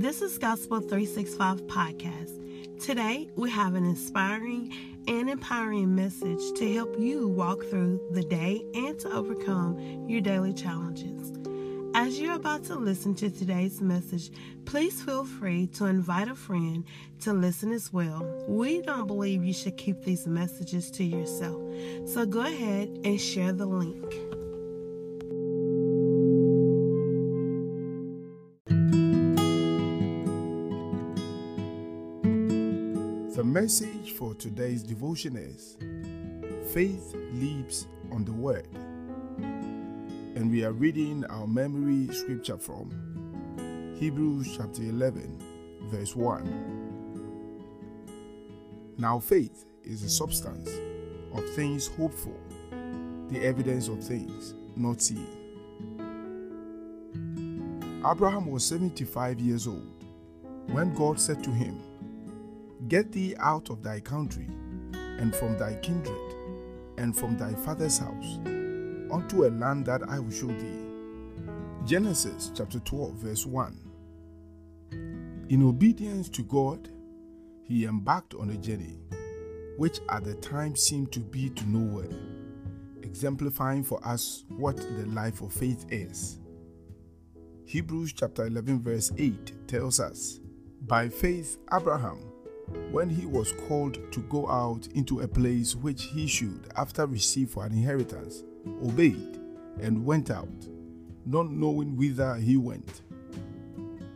This is Gospel 365 Podcast. Today, we have an inspiring and empowering message to help you walk through the day and to overcome your daily challenges. As you're about to listen to today's message, please feel free to invite a friend to listen as well. We don't believe you should keep these messages to yourself, so go ahead and share the link. The message for today's devotion is Faith Leaps on the Word. And we are reading our memory scripture from Hebrews chapter 11, verse 1. Now, faith is the substance of things hoped for, the evidence of things not seen. Abraham was 75 years old when God said to him, Get thee out of thy country, and from thy kindred, and from thy father's house, unto a land that I will show thee. Genesis chapter 12, verse 1. In obedience to God, he embarked on a journey, which at the time seemed to be to nowhere, exemplifying for us what the life of faith is. Hebrews chapter 11, verse 8 tells us, By faith, Abraham when he was called to go out into a place which he should after receive for an inheritance, obeyed and went out, not knowing whither he went.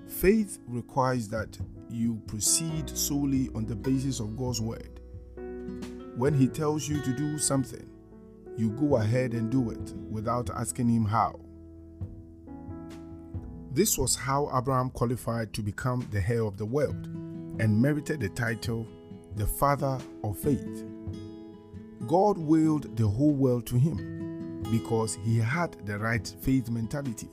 Faith requires that you proceed solely on the basis of God's word. When he tells you to do something, you go ahead and do it without asking him how. This was how Abraham qualified to become the heir of the world and merited the title the Father of Faith. God willed the whole world to him because he had the right faith mentality.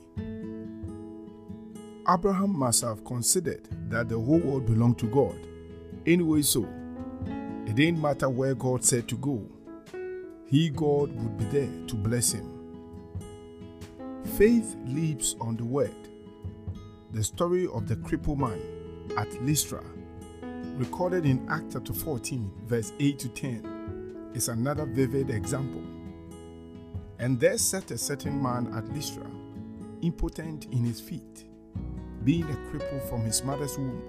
Abraham must have considered that the whole world belonged to God. Anyway, so it didn't matter where God said to go, he, God, would be there to bless him. Faith leaps on the word. The story of the crippled man at Lystra recorded in Acts chapter 14, verse 8 to 10, is another vivid example. And there sat a certain man at Lystra, impotent in his feet, being a cripple from his mother's womb,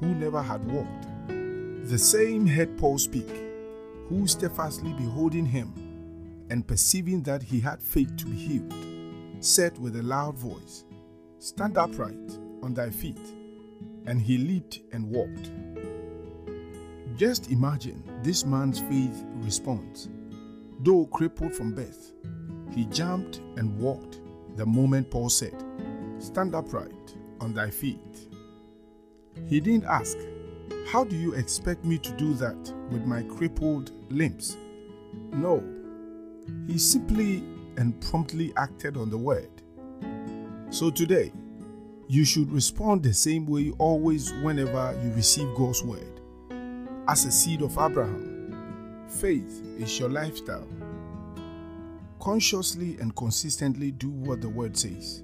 who never had walked. The same heard Paul speak, who steadfastly beholding him, and perceiving that he had faith to be healed, said with a loud voice, Stand upright on thy feet. And he leaped and walked. Just imagine this man's faith response. Though crippled from birth, he jumped and walked the moment Paul said, Stand upright on thy feet. He didn't ask, How do you expect me to do that with my crippled limbs? No, he simply and promptly acted on the word. So today, you should respond the same way always whenever you receive God's word as a seed of Abraham. Faith is your lifestyle. Consciously and consistently do what the word says,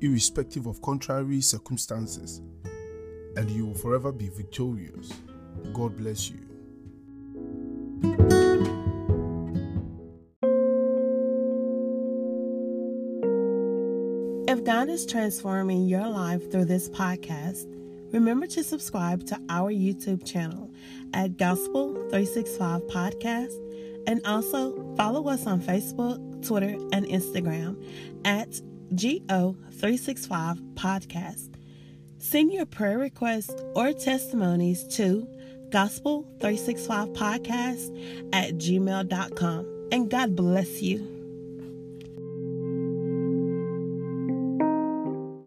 irrespective of contrary circumstances, and you will forever be victorious. God bless you. If God is transforming your life through this podcast, remember to subscribe to our YouTube channel at Gospel 365 Podcast and also follow us on Facebook, Twitter, and Instagram at GO365 Podcast. Send your prayer requests or testimonies to Gospel365 Podcast at gmail.com. And God bless you.